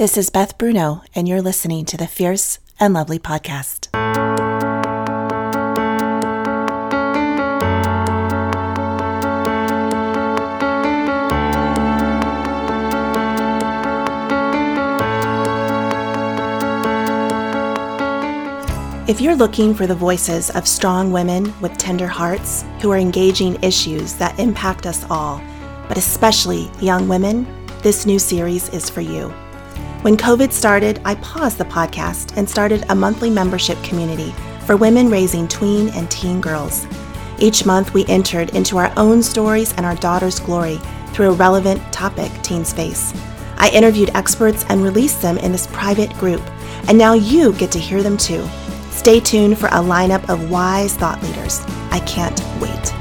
This is Beth Bruno, and you're listening to the Fierce and Lovely podcast. If you're looking for the voices of strong women with tender hearts who are engaging issues that impact us all, but especially young women, this new series is for you. When COVID started, I paused the podcast and started a monthly membership community for women raising tween and teen girls. Each month, we entered into our own stories and our daughter's glory through a relevant topic teens face. I interviewed experts and released them in this private group, and now you get to hear them too. Stay tuned for a lineup of wise thought leaders. I can't wait.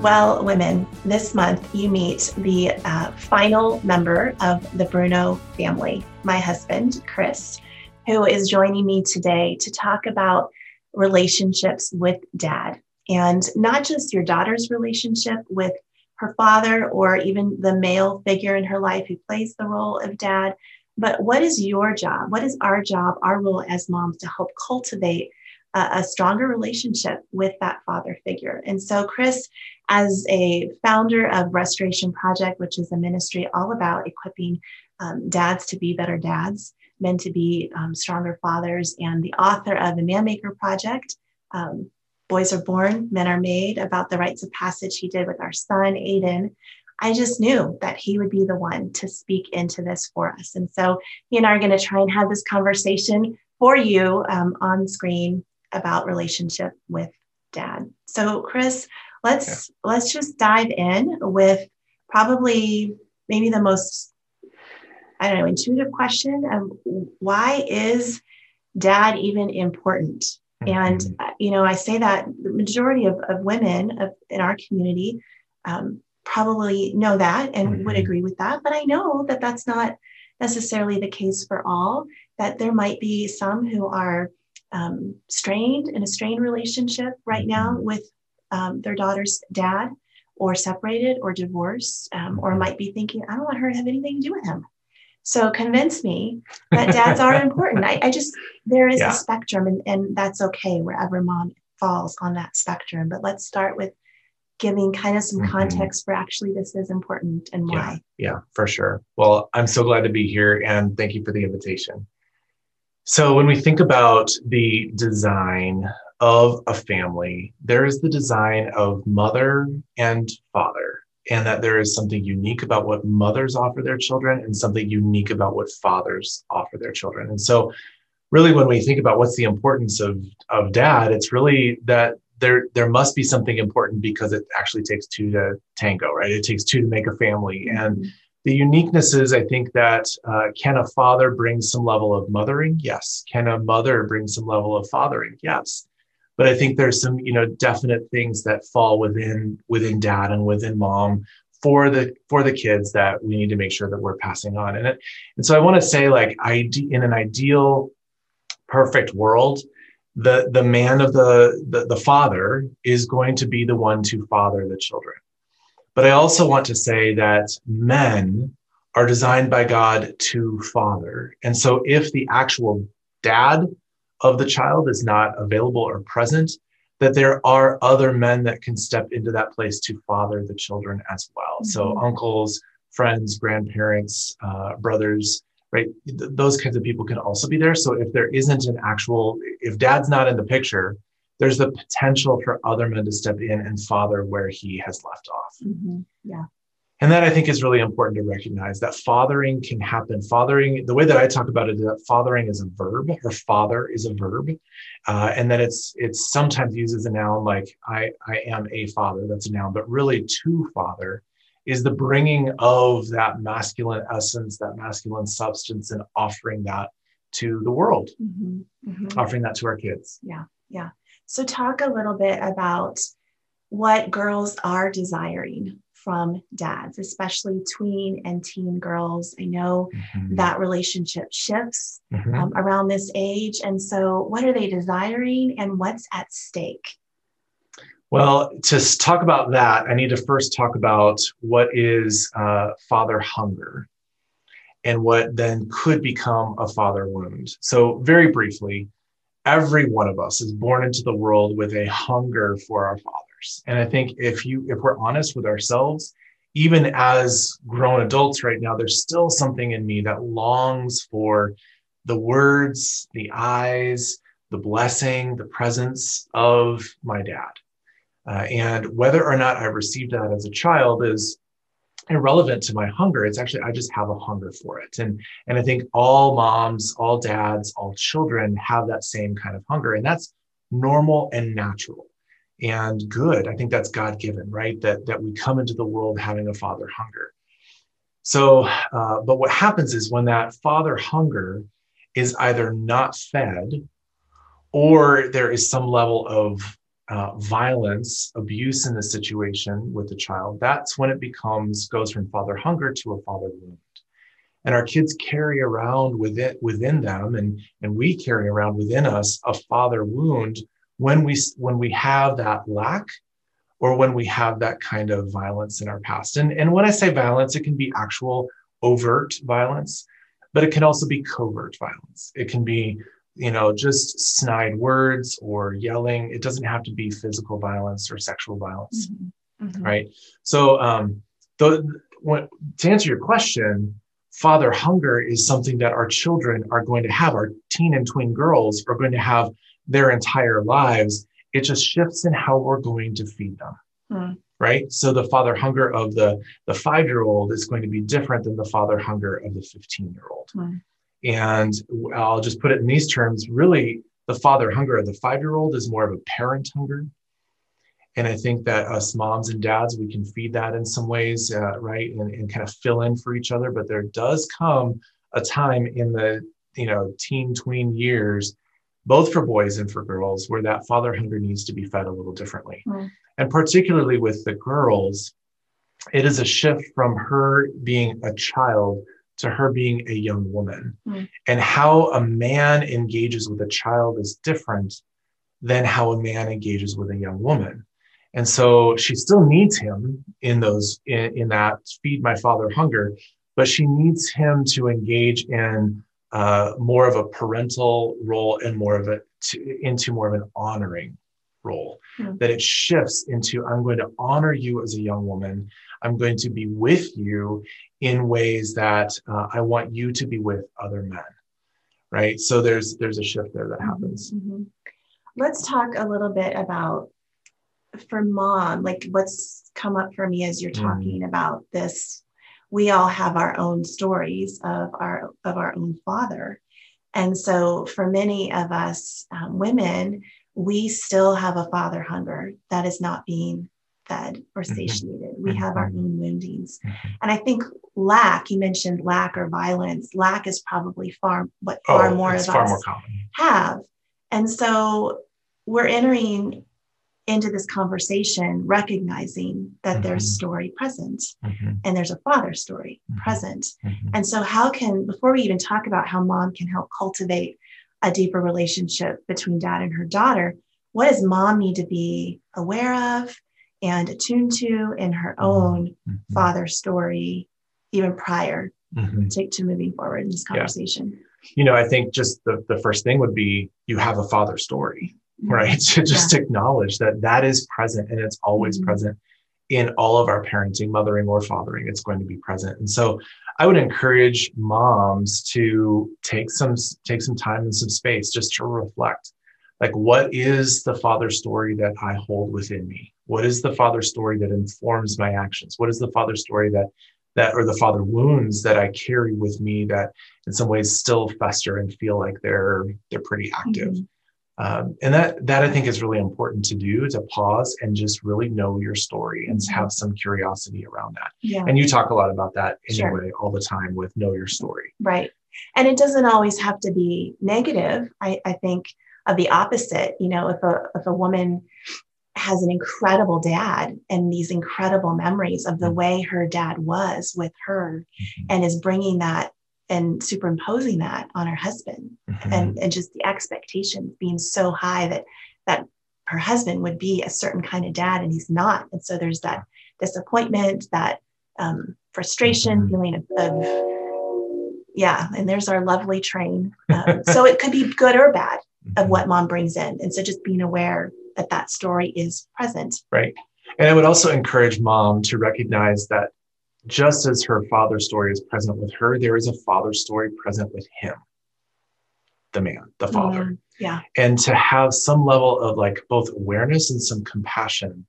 Well, women, this month you meet the uh, final member of the Bruno family, my husband, Chris, who is joining me today to talk about relationships with dad and not just your daughter's relationship with her father or even the male figure in her life who plays the role of dad, but what is your job? What is our job, our role as moms to help cultivate a, a stronger relationship with that father figure? And so, Chris, as a founder of Restoration Project, which is a ministry all about equipping um, dads to be better dads, men to be um, stronger fathers, and the author of the Manmaker Project, um, Boys Are Born, Men Are Made, about the rites of passage he did with our son, Aiden, I just knew that he would be the one to speak into this for us. And so he and I are going to try and have this conversation for you um, on screen about relationship with dad. So, Chris, let's yeah. let's just dive in with probably maybe the most I don't know intuitive question of why is dad even important and, mm-hmm. uh, you know, I say that the majority of, of women of, in our community um, probably know that and mm-hmm. would agree with that. But I know that that's not necessarily the case for all, that there might be some who are um, strained in a strained relationship right now mm-hmm. with um, their daughter's dad or separated or divorced um, or mm-hmm. might be thinking, I don't want her to have anything to do with him. So convince me that dads are important. I, I, just, there is yeah. a spectrum and, and that's okay wherever mom falls on that spectrum. But let's start with giving kind of some mm-hmm. context for actually this is important and why. Yeah, yeah, for sure. Well, I'm so glad to be here and thank you for the invitation. So, when we think about the design of a family, there is the design of mother and father and that there is something unique about what mothers offer their children and something unique about what fathers offer their children. And so, really, when we think about what's the importance of, of dad, it's really that there, there must be something important because it actually takes two to tango, right? It takes two to make a family. And mm-hmm. The uniqueness is, I think, that uh, can a father bring some level of mothering? Yes. Can a mother bring some level of fathering? Yes but I think there's some you know definite things that fall within within dad and within mom for the for the kids that we need to make sure that we're passing on and it and so I want to say like I in an ideal perfect world the the man of the, the the father is going to be the one to father the children but I also want to say that men are designed by God to father and so if the actual dad of the child is not available or present, that there are other men that can step into that place to father the children as well. Mm-hmm. So, uncles, friends, grandparents, uh, brothers, right? Th- those kinds of people can also be there. So, if there isn't an actual, if dad's not in the picture, there's the potential for other men to step in and father where he has left off. Mm-hmm. Yeah. And that I think is really important to recognize that fathering can happen. Fathering, the way that I talk about it is that fathering is a verb, or father is a verb, uh, and that it's it's sometimes used as a noun, like I I am a father. That's a noun, but really to father is the bringing of that masculine essence, that masculine substance, and offering that to the world, mm-hmm. Mm-hmm. offering that to our kids. Yeah, yeah. So talk a little bit about what girls are desiring from dads, especially tween and teen girls. I know mm-hmm. that relationship shifts mm-hmm. um, around this age. And so, what are they desiring and what's at stake? Well, to talk about that, I need to first talk about what is uh, father hunger and what then could become a father wound. So, very briefly, every one of us is born into the world with a hunger for our fathers. And I think if you if we're honest with ourselves, even as grown adults right now, there's still something in me that longs for the words, the eyes, the blessing, the presence of my dad. Uh, and whether or not I received that as a child is irrelevant to my hunger. It's actually I just have a hunger for it. And and I think all moms, all dads, all children have that same kind of hunger. And that's normal and natural and good. I think that's God given, right? That that we come into the world having a father hunger. So, uh, but what happens is when that father hunger is either not fed or there is some level of uh, violence, abuse in the situation with the child, that's when it becomes goes from father hunger to a father wound. And our kids carry around within within them, and and we carry around within us a father wound when we when we have that lack or when we have that kind of violence in our past. And and when I say violence, it can be actual overt violence, but it can also be covert violence. It can be you know, just snide words or yelling. It doesn't have to be physical violence or sexual violence, mm-hmm. Mm-hmm. right? So, um, the, when, to answer your question, father hunger is something that our children are going to have. Our teen and tween girls are going to have their entire lives. It just shifts in how we're going to feed them. Mm. Right. So the father hunger of the, the five year old is going to be different than the father hunger of the 15 year old. Mm. And I'll just put it in these terms really, the father hunger of the five year old is more of a parent hunger. And I think that us moms and dads, we can feed that in some ways, uh, right? And, and kind of fill in for each other. But there does come a time in the, you know, teen, tween years, both for boys and for girls, where that father hunger needs to be fed a little differently. Mm. And particularly with the girls, it is a shift from her being a child to her being a young woman. Mm. And how a man engages with a child is different than how a man engages with a young woman. And so she still needs him in those in, in that feed my father hunger, but she needs him to engage in uh, more of a parental role and more of a to, into more of an honoring role. Mm. That it shifts into I'm going to honor you as a young woman. I'm going to be with you in ways that uh, I want you to be with other men. Right. So there's there's a shift there that mm-hmm, happens. Mm-hmm. Let's talk a little bit about for mom, like what's come up for me as you're mm. talking mm. about this. We all have our own stories of our of our own father. And so for many of us um, women, we still have a father hunger that is not being fed or mm-hmm. satiated. Mm-hmm. We have our own woundings. Mm-hmm. And I think lack, you mentioned lack or violence, lack is probably far what far oh, more of far us more have. And so we're entering into this conversation recognizing that mm-hmm. there's story present mm-hmm. and there's a father story mm-hmm. present. And so how can before we even talk about how mom can help cultivate a deeper relationship between dad and her daughter, what does mom need to be aware of and attuned to in her mm-hmm. own mm-hmm. father story, even prior mm-hmm. to, to moving forward in this conversation? Yeah. You know, I think just the, the first thing would be you have a father story, mm-hmm. right? To just yeah. acknowledge that that is present and it's always mm-hmm. present in all of our parenting, mothering or fathering, it's going to be present. And so I would encourage moms to take some take some time and some space just to reflect. Like what is the father story that I hold within me? What is the father story that informs my actions? What is the father story that that or the father wounds that I carry with me that in some ways still fester and feel like they're they're pretty active. Mm-hmm. Um, and that that I think is really important to do to pause and just really know your story and mm-hmm. have some curiosity around that. Yeah. And you talk a lot about that anyway sure. all the time with know your story. Right. And it doesn't always have to be negative. I, I think of the opposite. You know, if a if a woman has an incredible dad and these incredible memories of the mm-hmm. way her dad was with her mm-hmm. and is bringing that and superimposing that on her husband mm-hmm. and, and just the expectations being so high that that her husband would be a certain kind of dad and he's not and so there's that disappointment that um, frustration mm-hmm. feeling of, of, yeah and there's our lovely train um, so it could be good or bad of mm-hmm. what mom brings in and so just being aware that that story is present right and i would also encourage mom to recognize that just as her father's story is present with her, there is a father story present with him, the man, the father. Mm, yeah. And to have some level of like both awareness and some compassion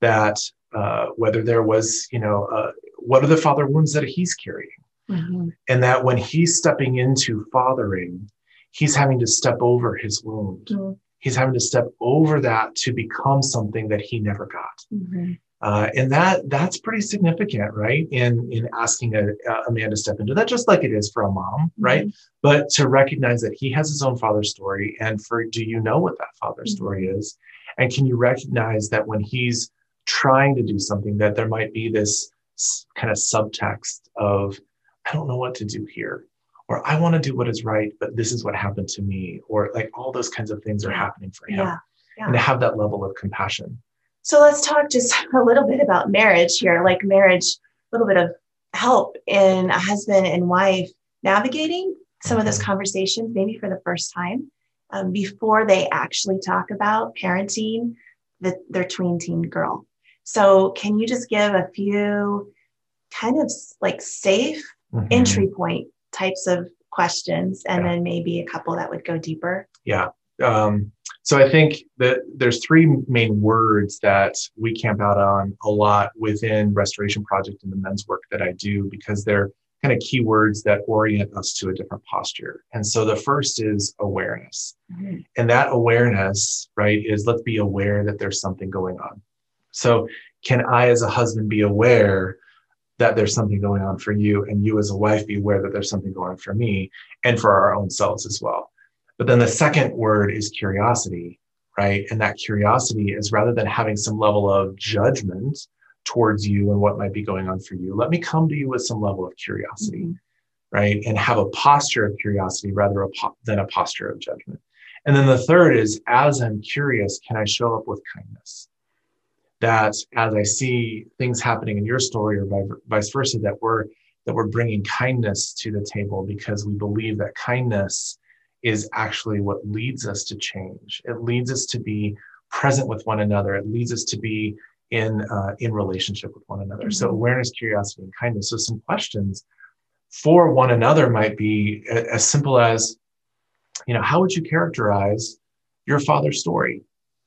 that uh, whether there was, you know, uh, what are the father wounds that he's carrying? Mm-hmm. And that when he's stepping into fathering, he's having to step over his wound. Mm-hmm. He's having to step over that to become something that he never got. Mm-hmm. Uh, and that that's pretty significant, right? In in asking a, a, man to step into that, just like it is for a mom, mm-hmm. right? But to recognize that he has his own father story, and for do you know what that father mm-hmm. story is, and can you recognize that when he's trying to do something, that there might be this kind of subtext of I don't know what to do here, or I want to do what is right, but this is what happened to me, or like all those kinds of things are happening for him, yeah. Yeah. and to have that level of compassion. So let's talk just a little bit about marriage here, like marriage, a little bit of help in a husband and wife navigating some of those mm-hmm. conversations, maybe for the first time, um, before they actually talk about parenting the, their tween teen girl. So, can you just give a few kind of like safe mm-hmm. entry point types of questions and yeah. then maybe a couple that would go deeper? Yeah. Um, so I think that there's three main words that we camp out on a lot within Restoration Project and the men's work that I do because they're kind of keywords that orient us to a different posture. And so the first is awareness. Mm-hmm. And that awareness, right, is let's be aware that there's something going on. So can I as a husband be aware that there's something going on for you and you as a wife be aware that there's something going on for me and for our own selves as well. But then the second word is curiosity, right? And that curiosity is rather than having some level of judgment towards you and what might be going on for you, let me come to you with some level of curiosity, mm-hmm. right? And have a posture of curiosity rather than a posture of judgment. And then the third is as I'm curious, can I show up with kindness? That as I see things happening in your story or vice versa, that we're that we're bringing kindness to the table because we believe that kindness is actually what leads us to change. It leads us to be present with one another. It leads us to be in uh, in relationship with one another. Mm-hmm. So awareness, curiosity, and kindness. So some questions for one another might be as simple as, you know, how would you characterize your father's story?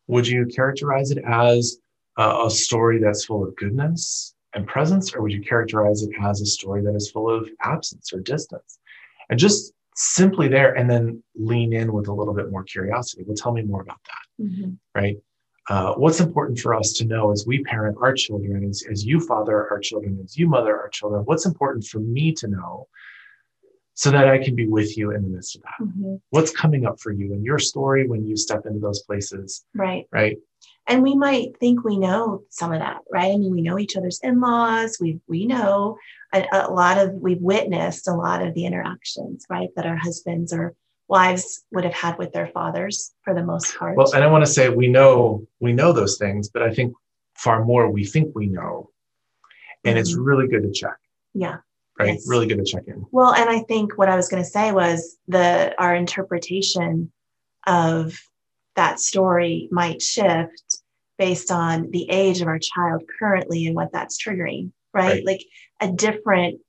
Would you characterize it as a, a story that's full of goodness and presence, or would you characterize it as a story that is full of absence or distance? And just simply there and then lean in with a little bit more curiosity well tell me more about that mm-hmm. right uh, what's important for us to know as we parent our children as, as you father our children as you mother our children what's important for me to know so that i can be with you in the midst of that mm-hmm. what's coming up for you in your story when you step into those places? Right. Right? And we might think we know some of that right? I mean we know each other's in-laws. We we know a, a, lot of we've witnessed a lot of the interactions right that our husbands or wives would have had with their fathers for the most part. Well and i want to say we know we know those things but i think far more we think we know. And mm-hmm. it's really good to check. Yeah right yes. really good to check in well and i think what i was going to say was the our interpretation of that story might shift based on the age of our child currently and what that's triggering, right? right? Like a different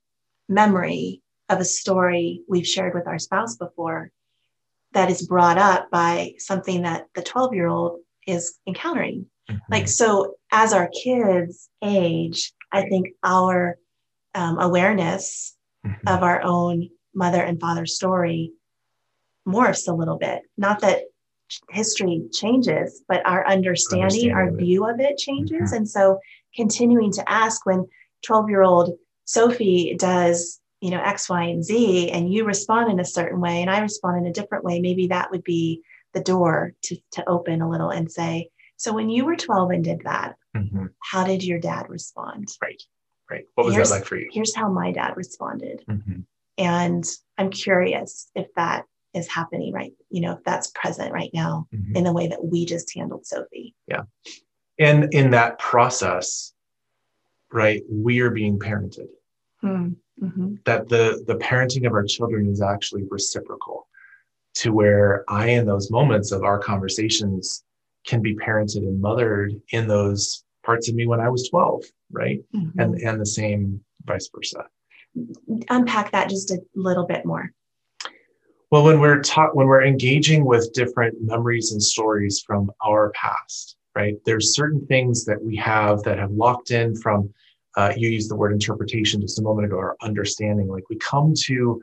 memory of a story we've shared with our spouse before that is brought up by something that the 12 year old is encountering. Mm-hmm. Like, so as our kids age, I think our um, awareness mm-hmm. of our own mother and father story morphs a little bit. Not that history changes, but our understanding, our view of it changes. Mm-hmm. And so continuing to ask when 12 year old Sophie does, you know, X, Y, and Z, and you respond in a certain way, and I respond in a different way, maybe that would be the door to, to open a little and say, So when you were 12 and did that, hmm how did your dad respond? Right. Right. What was Here's- that like for you? Here's how my dad responded. Mhm. And I'm curious if that is happening right, you know, if that's present right now Mhm. in the way that we just handled Sophie. Yeah. And in that process, right, we are being parented. Hmm. Mhm. that the the parenting of our children is actually reciprocal to where i in those moments of our conversations can be parented and mothered in those parts of me when i was 12 right Mhm. and and the same vice versa unpack that just a little bit more. well when we're taught when we're engaging with different memories and stories from our past right there's certain things that we have that have locked in from uh, you used the word interpretation just a moment ago or understanding like we come to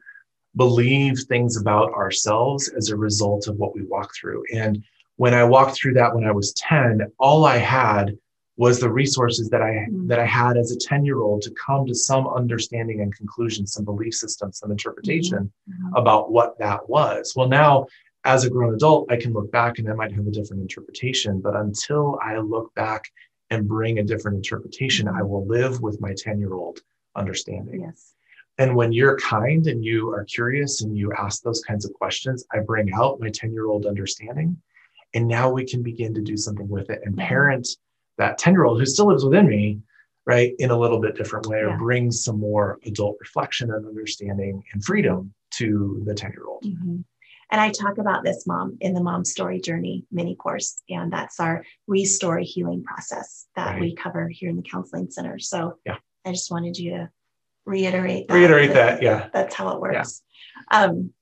believe things about ourselves as a result of what we walk through and when i walked through that when i was 10 all i had was the resources that i Mm. that i had as a 10 year old to come to some understanding and conclusion some belief system some interpretation Mhm. about what that was. Well, now as a grown adult, I can look back and I might have a different interpretation. But until I look back and bring a different interpretation, I will live with my 10 year old understanding. Yes. And when you're kind and you are curious and you ask those kinds of questions, I bring out my 10 year old understanding. And now we can begin to do something with it and Mhm. parent that 10 year old who still lives within me, right, in a little bit different way Yeah. or bring some more adult reflection and understanding and freedom to the 10 year old. Mhm. And I talk about this mom in the Mom Story Journey mini course, and that's our restory healing process that Right. we cover here in the counseling center. So Yeah. I just wanted you to reiterate that. Reiterate that, yeah. That's how it works. Um,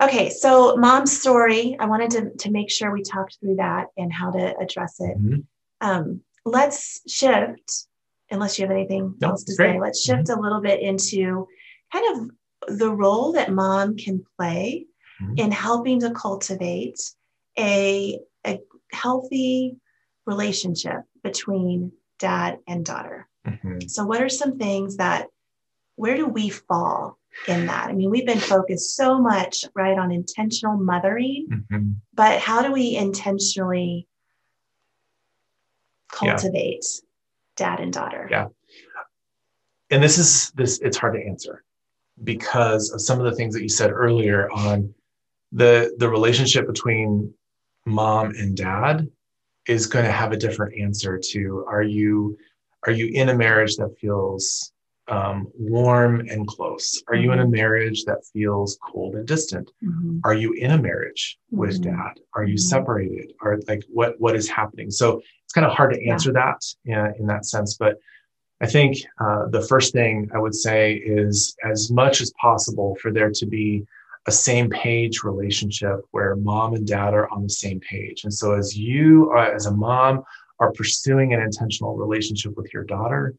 okay, so mom's story. I wanted to, to make sure we talked through that and how to address it. Mhm. Um, let's shift, unless you have anything No, else to great. say, let's shift a little bit into kind of the role that mom can play Mhm. in helping to cultivate a, a healthy relationship between dad and daughter. Mhm. So, what are some things that, where do we fall in that? I mean, we've been focused so much, right, on intentional mothering, Mhm. but how do we intentionally Yeah. cultivate dad and daughter? Yeah. And this is this it's hard to answer because of some of the things that you said earlier on the the relationship between mom and dad is going to have a different answer to are you are you in a marriage that feels um, warm and close are you in a marriage that feels cold and distant Mhm. are you in a marriage with Mhm. dad are you Mhm. separated are like what what is happening so it's kind of hard to Yeah. answer that in, in that sense but i think uh, the first thing i would say is as much as possible for there to be a same page relationship where mom and dad are on the same page and so as you are, as a mom are pursuing an intentional relationship with your daughter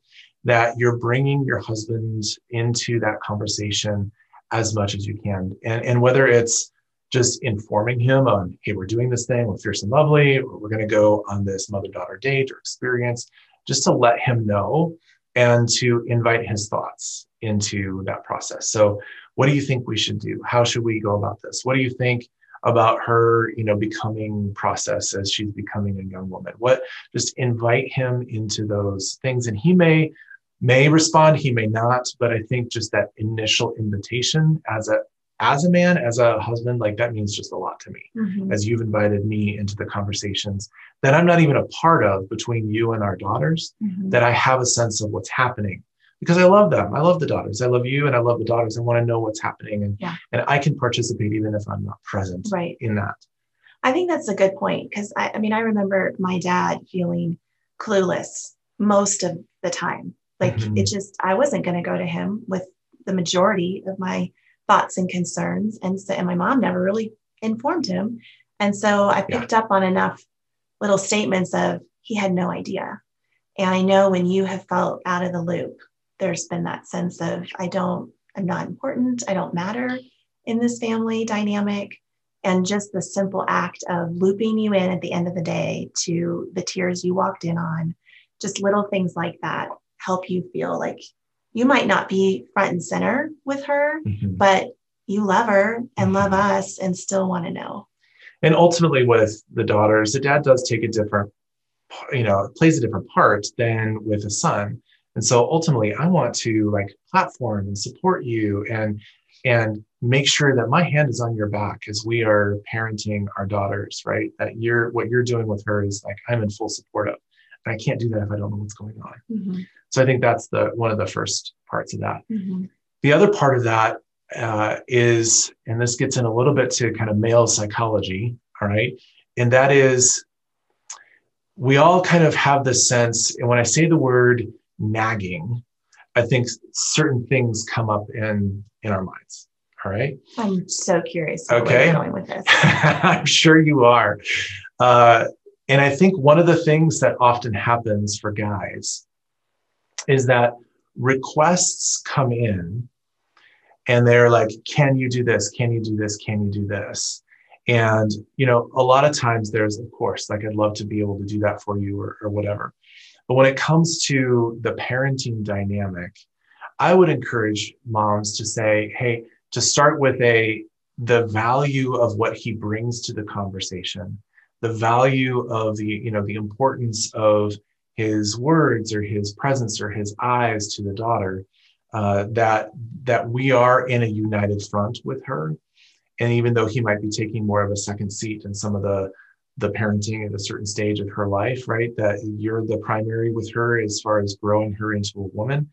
that you're bringing your husband into that conversation as much as you can. And and whether it's just informing him on hey we're doing this thing with fierce and lovely or we're going to go on this mother daughter date or experience just to let him know and to invite his thoughts into that process. So what do you think we should do? How should we go about this? What do you think about her you know becoming process as she's becoming a young woman? What just invite him into those things. And he may may respond he may not but i think just that initial invitation as a as a man as a husband like that means just a lot to me Mhm. as you've invited me into the conversations that i'm not even a part of between you and our daughters Mhm. that i have a sense of what's happening because i love them i love the daughters i love you and i love the daughters i want to know what's happening and Yeah. and i can participate even if i'm not present Right. in that I think that's a good point because I, I mean, I remember my dad feeling clueless most of the time. Like Mhm. it just, I wasn't going to go to him with the majority of my thoughts and concerns. And so, and my mom never really informed him. And so I Yeah. picked up on enough little statements of he had no idea. And I know when you have felt out of the loop, there's been that sense of I don't, I'm not important, I don't matter in this family dynamic. And just the simple act of looping you in at the end of the day to the tears you walked in on, just little things like that help you feel like you might not be front and center with her, Mhm. but you love her and love Mhm. us and still want to know. and ultimately with the daughters the dad does take a different you know, plays a different part than with a son. And so ultimately, I want to like platform and support you and and make sure that my hand is on your back as we are parenting our daughters, right? That you're what you're doing with her is like I'm in full support of. And I can't do that if I don't know what's going on. Mm-hmm. So I think that's the one of the first parts of that. Mm-hmm. The other part of that uh, is, and this gets in a little bit to kind of male psychology, all right, and that is we all kind of have this sense, and when I say the word nagging, I think certain things come up in in our minds. All right. I'm so curious. Okay. going with this. I'm sure you are. Uh, and I think one of the things that often happens for guys is that requests come in and they're like, can you do this? Can you do this? Can you do this? And, you know, a lot of times there's, of course, like, I'd love to be able to do that for you or, or whatever. But when it comes to the parenting dynamic, I would encourage moms to say, hey, to start with a the value of what he brings to the conversation, the value of the, you know, the importance of his words or his presence or his eyes to the daughter, uh, that that we are in a united front with her. And even though he might be taking more of a second seat in some of the the parenting at a certain stage of her life, right? That you're the primary with her as far as growing her into a woman,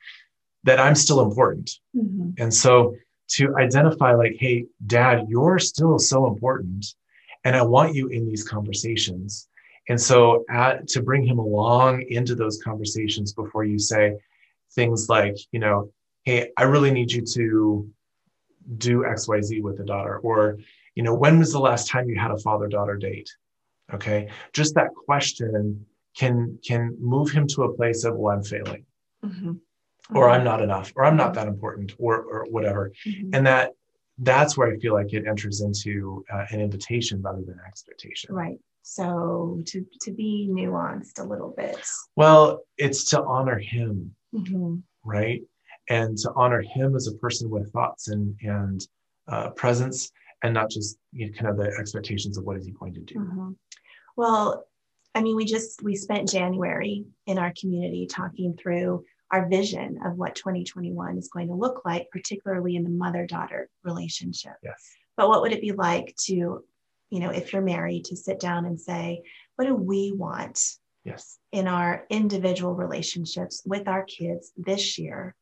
that I'm still important. Mm-hmm. And so to identify, like, hey, dad, you're still so important. And I want you in these conversations. And so at, to bring him along into those conversations before you say things like, you know, hey, I really need you to do XYZ with the daughter, or, you know, when was the last time you had a father daughter date? okay just that question can can move him to a place of well i'm failing mm-hmm. or i'm not enough or i'm not that important or or whatever mm-hmm. and that that's where i feel like it enters into uh, an invitation rather than expectation. Right. So to to be nuanced a little bit. Well it's to honor him mm-hmm. right? And to honor him as a person with thoughts and and uh, presence and not just you know, kind of the expectations of what is he going to do. Mm-hmm. Well, I mean, we just we spent January in our community talking through our vision of what 2021 is going to look like, particularly in the mother-daughter relationship. Yes. But what would it be like to, you know, if you're married, to sit down and say, what do we want yes. in our individual relationships with our kids this year?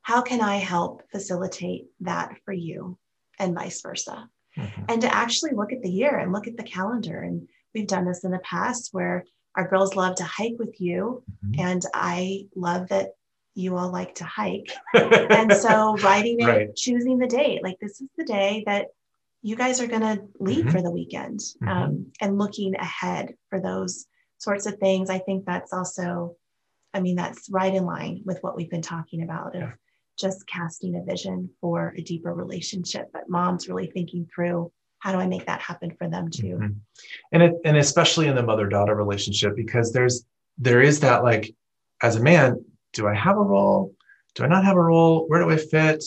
How can I help facilitate that for you and vice versa? Mm-hmm. And to actually look at the year and look at the calendar and we've done this in the past where our girls love to hike with you mm-hmm. and i love that you all like to hike and so writing it right. choosing the date like this is the day that you guys are going to leave mm-hmm. for the weekend mm-hmm. um, and looking ahead for those sorts of things i think that's also i mean that's right in line with what we've been talking about of yeah. just casting a vision for a deeper relationship but mom's really thinking through how do I make that happen for them too? Mm-hmm. And it, and especially in the mother daughter relationship, because there's there is that like, as a man, do I have a role? Do I not have a role? Where do I fit?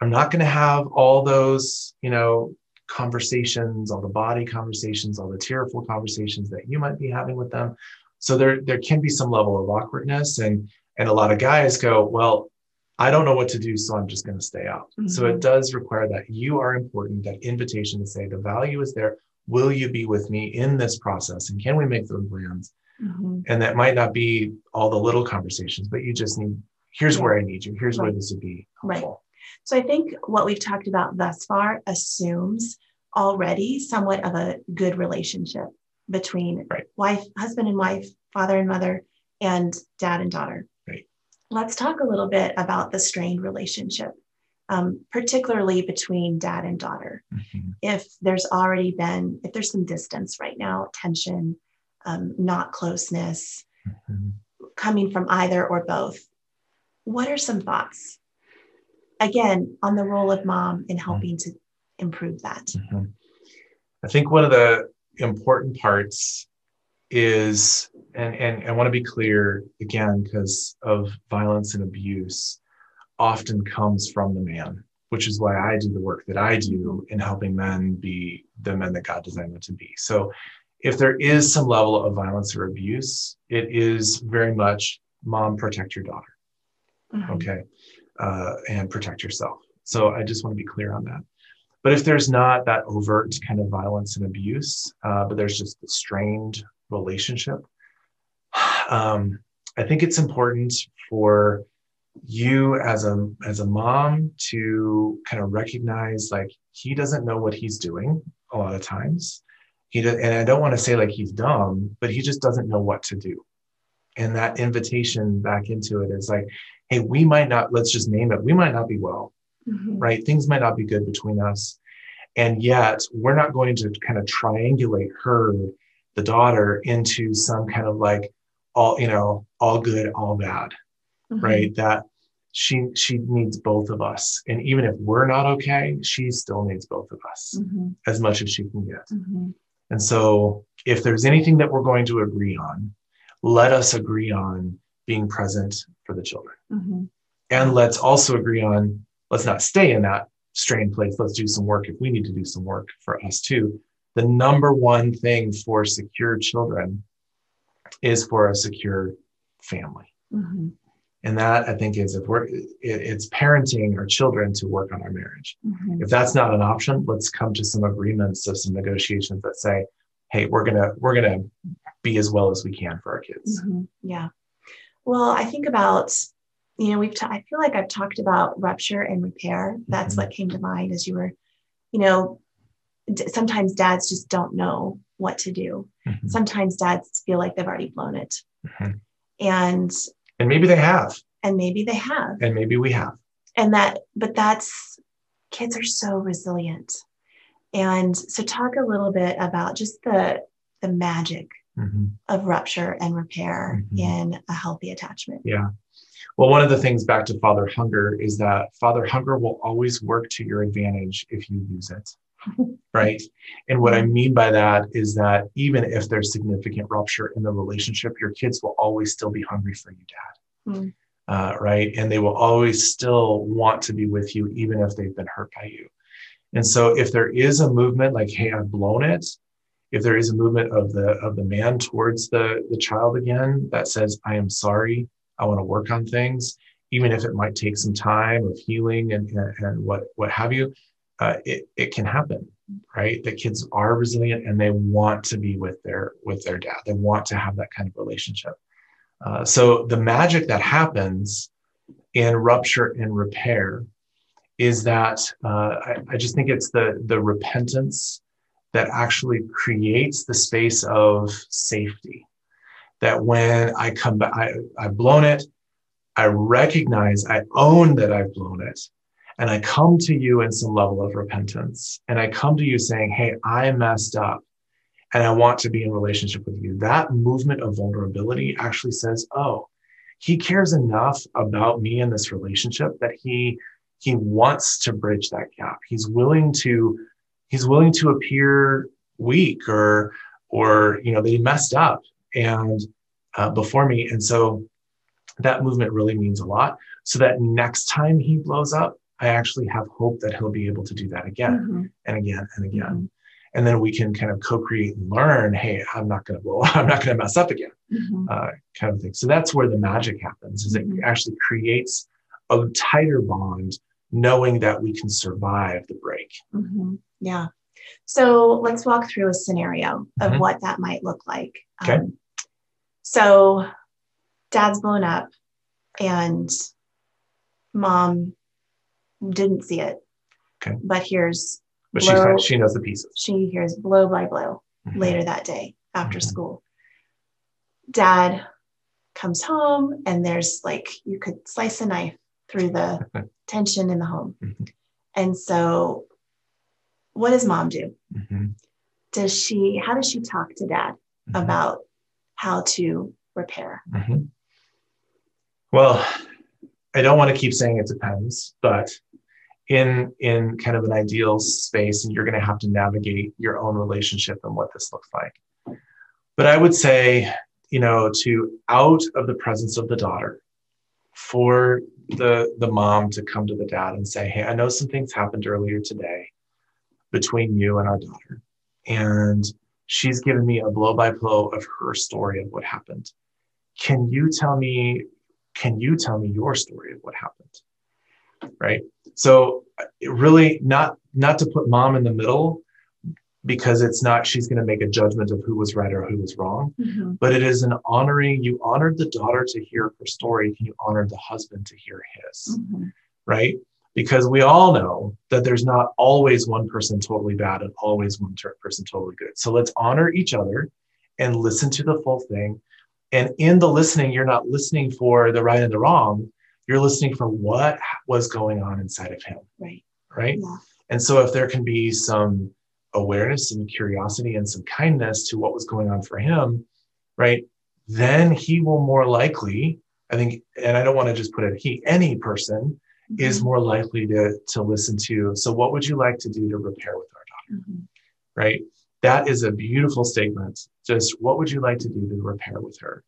I'm not going to have all those, you know, conversations, all the body conversations, all the tearful conversations that you might be having with them. So there there can be some level of awkwardness, and and a lot of guys go, well, I don't know what to do, so I'm just going to stay out. Mm-hmm. So it mm-hmm. does require that you are important, that invitation to say the value is there. Will you be with me in this process? And can we make those plans? Mm-hmm. And that might not be all the little conversations, but you just need, here's yeah. where I need you. Here's right. where this would be helpful. Right. So I think what we've talked about thus far assumes already somewhat of a good relationship between right. wife, husband and wife, father and mother, and dad and daughter let's talk a little bit about the strained relationship, um, particularly between dad and daughter. Mm-hmm. If there's already been, if there's some distance right now, tension, um, not closeness, mm-hmm. coming from either or both, what are some thoughts? Again, on the role of mom in mm-hmm. helping to improve that. Mm-hmm. I think one of the important parts is and and I want to be clear again because of violence and abuse often comes from the man, which is why I do the work that I do in helping men be the men that God designed them to be. So if there is some level of violence or abuse, it is very much mom, protect your daughter. Mm-hmm. Okay. Uh, and protect yourself. So I just want to be clear on that. But if there's not that overt kind of violence and abuse, uh, but there's just a strained relationship, um, I think it's important for you as a as a mom to kind of recognize like he doesn't know what he's doing a lot of times he does, and I don't want to say like he's dumb, but he just doesn't know what to do. And that invitation back into it is like, hey, we might not, let's just name it, we might not be well, mm-hmm. right? Things might not be good between us. And yet we're not going to kind of triangulate her, the daughter, into some kind of like all, you know, all good, all bad, mm-hmm. right? That she she needs both of us and even if we're not okay she still needs both of us mm-hmm. as much as she can get mm-hmm. And so, if there's anything that we're going to agree on, let us agree on being present for the children. Mm-hmm. And let's also agree on let's not stay in that strained place. Let's do some work if we need to do some work for us too. The number one thing for secure children is for a secure family. Mm-hmm. And that I think is if we're, it, it's parenting our children to work on our marriage. Mm-hmm. If that's not an option, let's come to some agreements of some negotiations that say, hey, we're gonna we're gonna be as well as we can for our kids. Mm-hmm. Yeah. Well, I think about you know we've ta- I feel like I've talked about rupture and repair. That's mm-hmm. what came to mind as you were, you know, d- sometimes dads just don't know what to do. Mm-hmm. Sometimes dads feel like they've already blown it. Mm-hmm. And and maybe they have. And maybe they have. And maybe we have. And that, but that's, kids are so resilient. And so talk a little bit about just the, the magic mm-hmm. of rupture and repair mm-hmm. in a healthy attachment. Yeah. Well, one of the things back to father hunger is that father hunger will always work to your advantage if you use it. Right. And what I mean by that is that even if there's significant rupture in the relationship, your kids will always still be hungry for you, dad. Mm. Uh, right. And they will always still want to be with you, even if they've been hurt by you. And so if there is a movement like, hey, I've blown it, if there is a movement of the of the man towards the the child again that says, I am sorry, I want to work on things, even if it might take some time of healing and, and, and what what have you, uh, it, it can happen right? The kids are resilient and they want to be with their with their dad. They want to have that kind of relationship. Uh, so the magic that happens in rupture and repair is that uh, I, I just think it's the the repentance that actually creates the space of safety. That when i come back I, i've blown it i recognize i own that i've blown it and I come to you in some level of repentance, and I come to you saying, Hey, I messed up and I want to be in relationship with you, that movement of vulnerability actually says, Oh, he cares enough about me in this relationship that he he wants to bridge that gap. He's willing to he's willing to appear weak or or you know that he messed up and uh, before me. And so that movement really means a lot. So that next time he blows up I actually have hope that he'll be able to do that again mm-hmm. and again and again. Mm-hmm. And then we can kind of co-create and learn, hey, I'm not going to blow, I'm not going to mess up again, mm-hmm. uh, kind of thing. So that's where the magic happens, is it mm-hmm. actually creates a tighter bond, knowing that we can survive the break. Mm-hmm. Yeah. So let's walk through a scenario of mm-hmm. what that might look like. Okay. Um, so dad's blown up and mom didn't see it. Okay. But here's but blow, she she knows the pieces. She hears blow by blow mm-hmm. later that day after mm-hmm. school. Dad comes home and there's like you could slice a knife through the tension in the home. Mm-hmm. And so what does mom do? Mm-hmm. Does she how does she talk to dad mm-hmm. about how to repair? Mm-hmm. Well, I don't want to keep saying it depends, but in in kind of an ideal space and you're going to have to navigate your own relationship and what this looks like but i would say you know to out of the presence of the daughter for the the mom to come to the dad and say hey i know some things happened earlier today between you and our daughter and she's given me a blow by blow of her story of what happened. Can you tell me, can you tell me your story of what happened? Right. So really not not to put mom in the middle because it's not she's going to make a judgment of who was right or who was wrong mm-hmm. but it is an honoring you honored the daughter to hear her story can you honored the husband to hear his mm-hmm. right because we all know that there's not always one person totally bad and always one person totally good so let's honor each other and listen to the full thing and in the listening you're not listening for the right and the wrong you're listening for what was going on inside of him right right yeah. and so if there can be some awareness and curiosity and some kindness to what was going on for him, right? Then he will more likely, I think, and I don't want to just put it he, any person mm-hmm. is more likely to to listen to. So, what would you like to do to repair with our daughter? Mm-hmm. Right? That is a beautiful statement. Just what would you like to do to repair with her?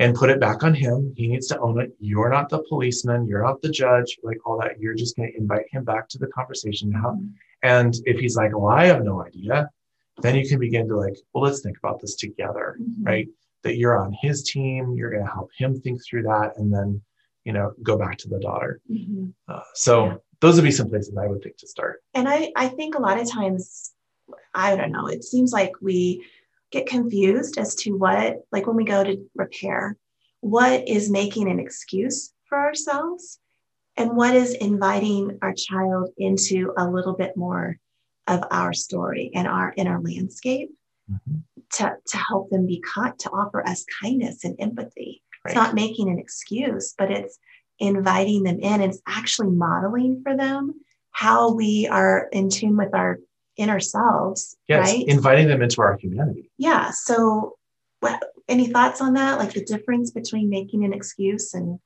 And put it back on him. He needs to own it. You're not the policeman. You're not the judge, like all that. You're just going to invite him back to the conversation now. And if he's like, well, I have no idea, then you can begin to like, well, let's think about this together, mm-hmm. right? That you're on his team, you're going to help him think through that, and then, you know, go back to the daughter. Mm-hmm. Uh, so yeah. those would be some places I would think to start. And I, I think a lot of times, I don't know, it seems like we get confused as to what, like when we go to repair, what is making an excuse for ourselves and what is inviting our child into a little bit more of our story and our inner landscape mm-hmm. to, to help them be kind, to offer us kindness and empathy. Right. It's not making an excuse, but it's inviting them in. It's actually modeling for them how we are in tune with our inner selves. Yes, right? inviting them into our humanity. Yeah. So, what, any thoughts on that? Like the difference between making an excuse and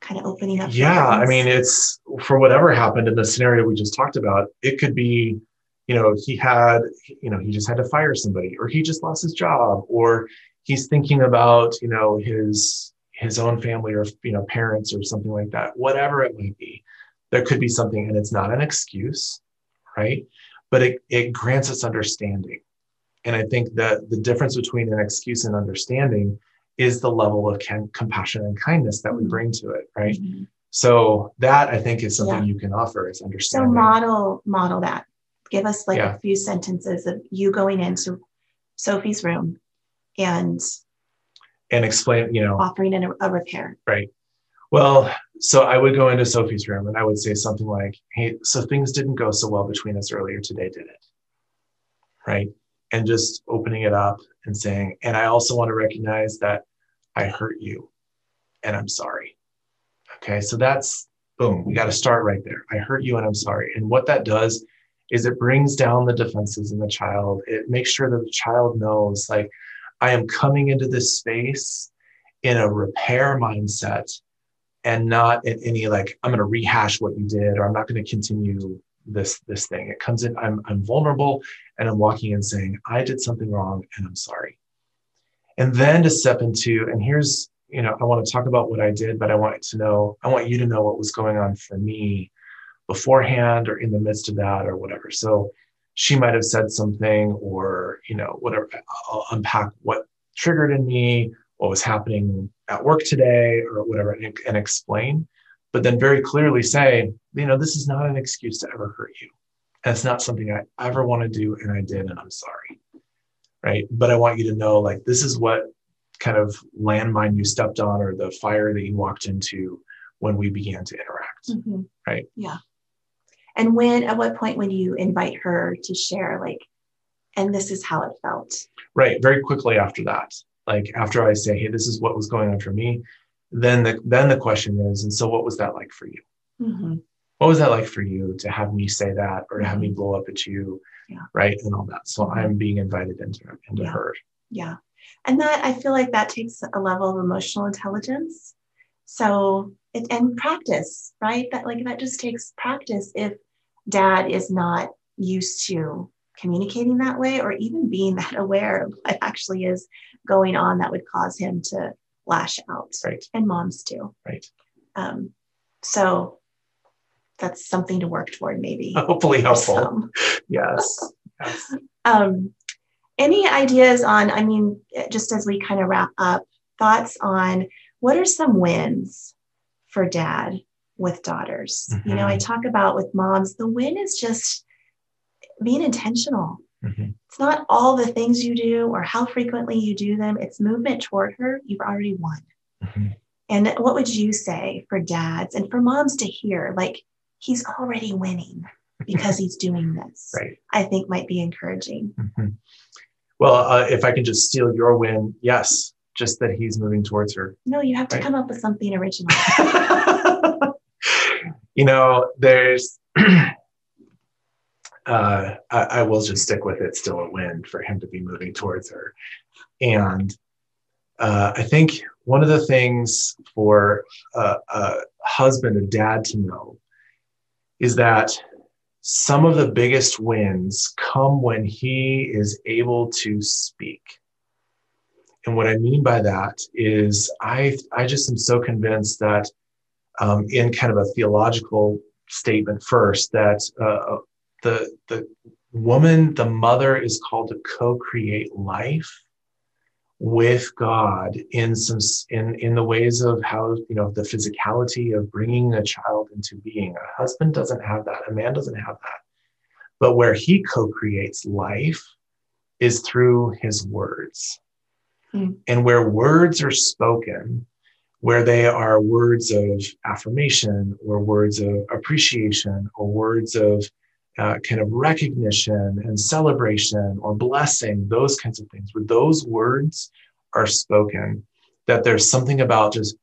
kind of opening up? Yeah, I mean, it's for whatever happened in the scenario we just talked about. It could be, you know, he had, you know, he just had to fire somebody, or he just lost his job, or he's thinking about, you know, his his own family or you know parents or something like that. Whatever it might be, there could be something, and it's not an excuse, right? But it it grants us understanding. And I think that the difference between an excuse and understanding is the level of can, compassion and kindness that we mm-hmm. bring to it, right? Mm-hmm. So that I think is something yeah. you can offer is understanding. So model model that. Give us like yeah. a few sentences of you going into Sophie's room and and explain, you know, offering a, a repair. Right. Well, so I would go into Sophie's room and I would say something like, "Hey, so things didn't go so well between us earlier today, did it?" Right? And just opening it up and saying, and I also want to recognize that I hurt you and I'm sorry. Okay, so that's boom, we got to start right there. I hurt you and I'm sorry. And what that does is it brings down the defenses in the child. It makes sure that the child knows, like, I am coming into this space in a repair mindset and not in any like i'm going to rehash what you did or i'm not going to continue this this thing. It comes in i'm i'm vulnerable and i'm walking in saying i did something wrong and i'm sorry. And then to step into and here's you know i want to talk about what i did but i want to know i want you to know what was going on for me beforehand or in the midst of that or whatever. So she might have said something or you know whatever i'll unpack what triggered in me what was happening at work today or whatever and, and explain but then very clearly say you know this is not an excuse to ever hurt you and it's not something i ever want to do and i did and i'm sorry right? But I want you to know like this is what kind of landmine you stepped on or the fire that you walked into when we began to interact, mm-hmm. right? Yeah. And when, at what point would you invite her to share, like, and this is how it felt? Right. Very quickly after that, like after I say, hey, this is what was going on for me, then the then the question is, and so what was that like for you? Mm-hmm. What was that like for you to have me say that or to have me mm-hmm. blow up at you? yeah. right and all that so i'm being invited into into yeah. her yeah and that i feel like that takes a level of emotional intelligence so it, and practice right that like that just takes practice if dad is not used to communicating that way or even being that aware of what actually is going on that would cause him to lash out. Right. And moms too. Right. Um, so that's something to work toward maybe. Hopefully helpful. yes. Yes. Um any ideas on, I mean, just as we kind of wrap up, thoughts on what are some wins for dad with daughters? Mm-hmm. You know, I mm-hmm. talk about with moms, the win is just being intentional. Mm-hmm. It's not all the things you do or how frequently you do them, it's movement toward her. You've already won. Mm-hmm. And what would you say for dads and for moms to hear? Like, he's already winning because he's doing this. Right. I think might be encouraging. Mm-hmm. Well, uh, if I can just steal your win, yes, just that he's moving towards her. No, you have to right? come up with something original. you know, there's, uh, I, I, will just stick with it, still a win for him to be moving towards her. And uh, I think one of the things for a, a husband, a dad to know is that some of the biggest wins come when he is able to speak. And what I mean by that is I, I just am so convinced that um, in kind of a theological statement first, that uh, the, the woman, the mother is called to co-create life with God in some in in the ways of how you know the physicality of bringing a child into being. A husband doesn't have that. A man doesn't have that. But where he co-creates life is through his words. Mm. And where words are spoken, where they are words of affirmation or words of appreciation or words of uh, kind of recognition and celebration or blessing, those kinds of things, where those words are spoken, that there's something about just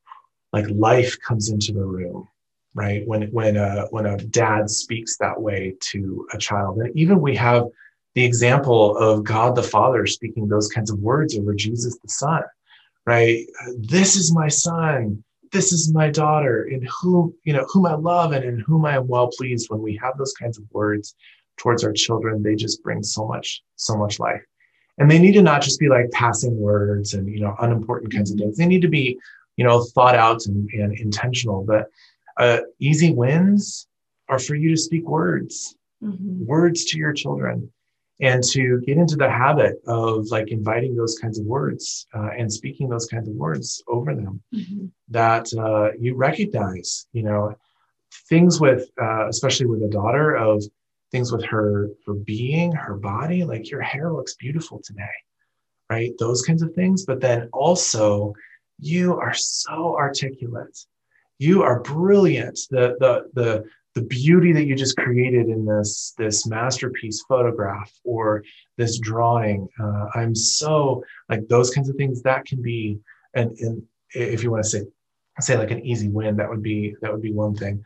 like life comes into the room, right? When when a when a dad speaks that way to a child, and even we have the example of God the Father speaking those kinds of words over Jesus the Son, right? This is my son this is my daughter in whom you know whom i love and in whom i am well pleased. When we have those kinds of words towards our children they just bring so much so much life. And they need to not just be like passing words and you know unimportant kinds of things. They need to be you know thought out and, and intentional. But uh, easy wins are for you to speak words. Mm-hmm. words to your children and to get into the habit of like inviting those kinds of words uh, and speaking those kinds of words over them. Mm-hmm. that uh, you recognize you know things with uh, especially with a daughter of things with her her being her body like your hair looks beautiful today right? Those kinds of things. But then also you are so articulate. You are brilliant. The the the the beauty that you just created in this this masterpiece photograph or this drawing uh, i'm so like those kinds of things that can be and, and if you want to say say like an easy win that would be that would be one thing.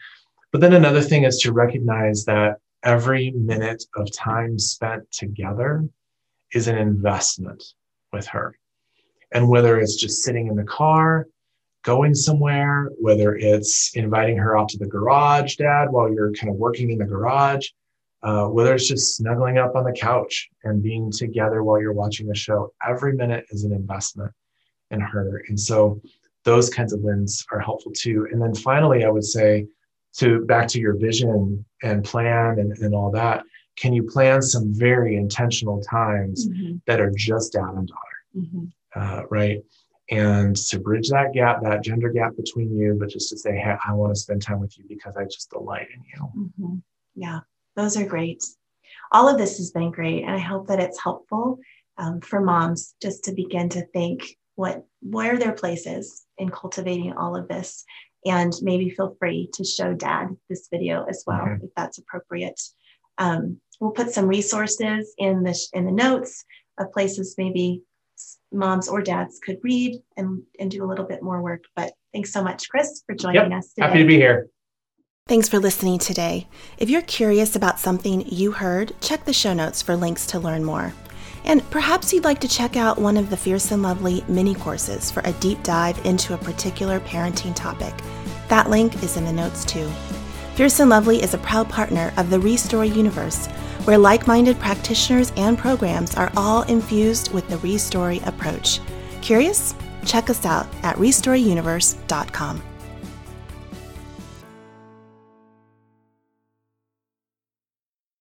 But then another thing is to recognize that every minute of time spent together is an investment with her. And whether it's just sitting in the car going somewhere, whether it's inviting her out to the garage, dad, while you're kind of working in the garage, uh, whether it's just snuggling up on the couch and being together while you're watching a show. Every minute is an investment in her. And so those kinds of wins are helpful too. And then finally, I would say, to back to your vision and plan and, and all that, can you plan some very intentional times mm-hmm. that are just dad and daughter? Mm-hmm. Uh, right and to bridge that gap, that gender gap between you, but just to say, hey, I want to spend time with you because I just delight in you. Mm-hmm. Yeah, those are great. All of this has been great, and I hope that it's helpful um, for moms just to begin to think what where are their places in cultivating all of this, and maybe feel free to show Dad this video as well mm-hmm. if that's appropriate. Um, we'll put some resources in the in the notes of places maybe moms or dads could read and, and do a little bit more work. But thanks so much, Chris, for joining yep. us today. Happy to be here. Thanks for listening today. If you're curious about something you heard, check the show notes for links to learn more. And perhaps you'd like to check out one of the Fierce and Lovely mini courses for a deep dive into a particular parenting topic. That link is in the notes too. Fierce and Lovely is a proud partner of the Restory Universe where like minded practitioners and programs are all infused with the Restory approach. Curious? Check us out at restoryuniverse.com.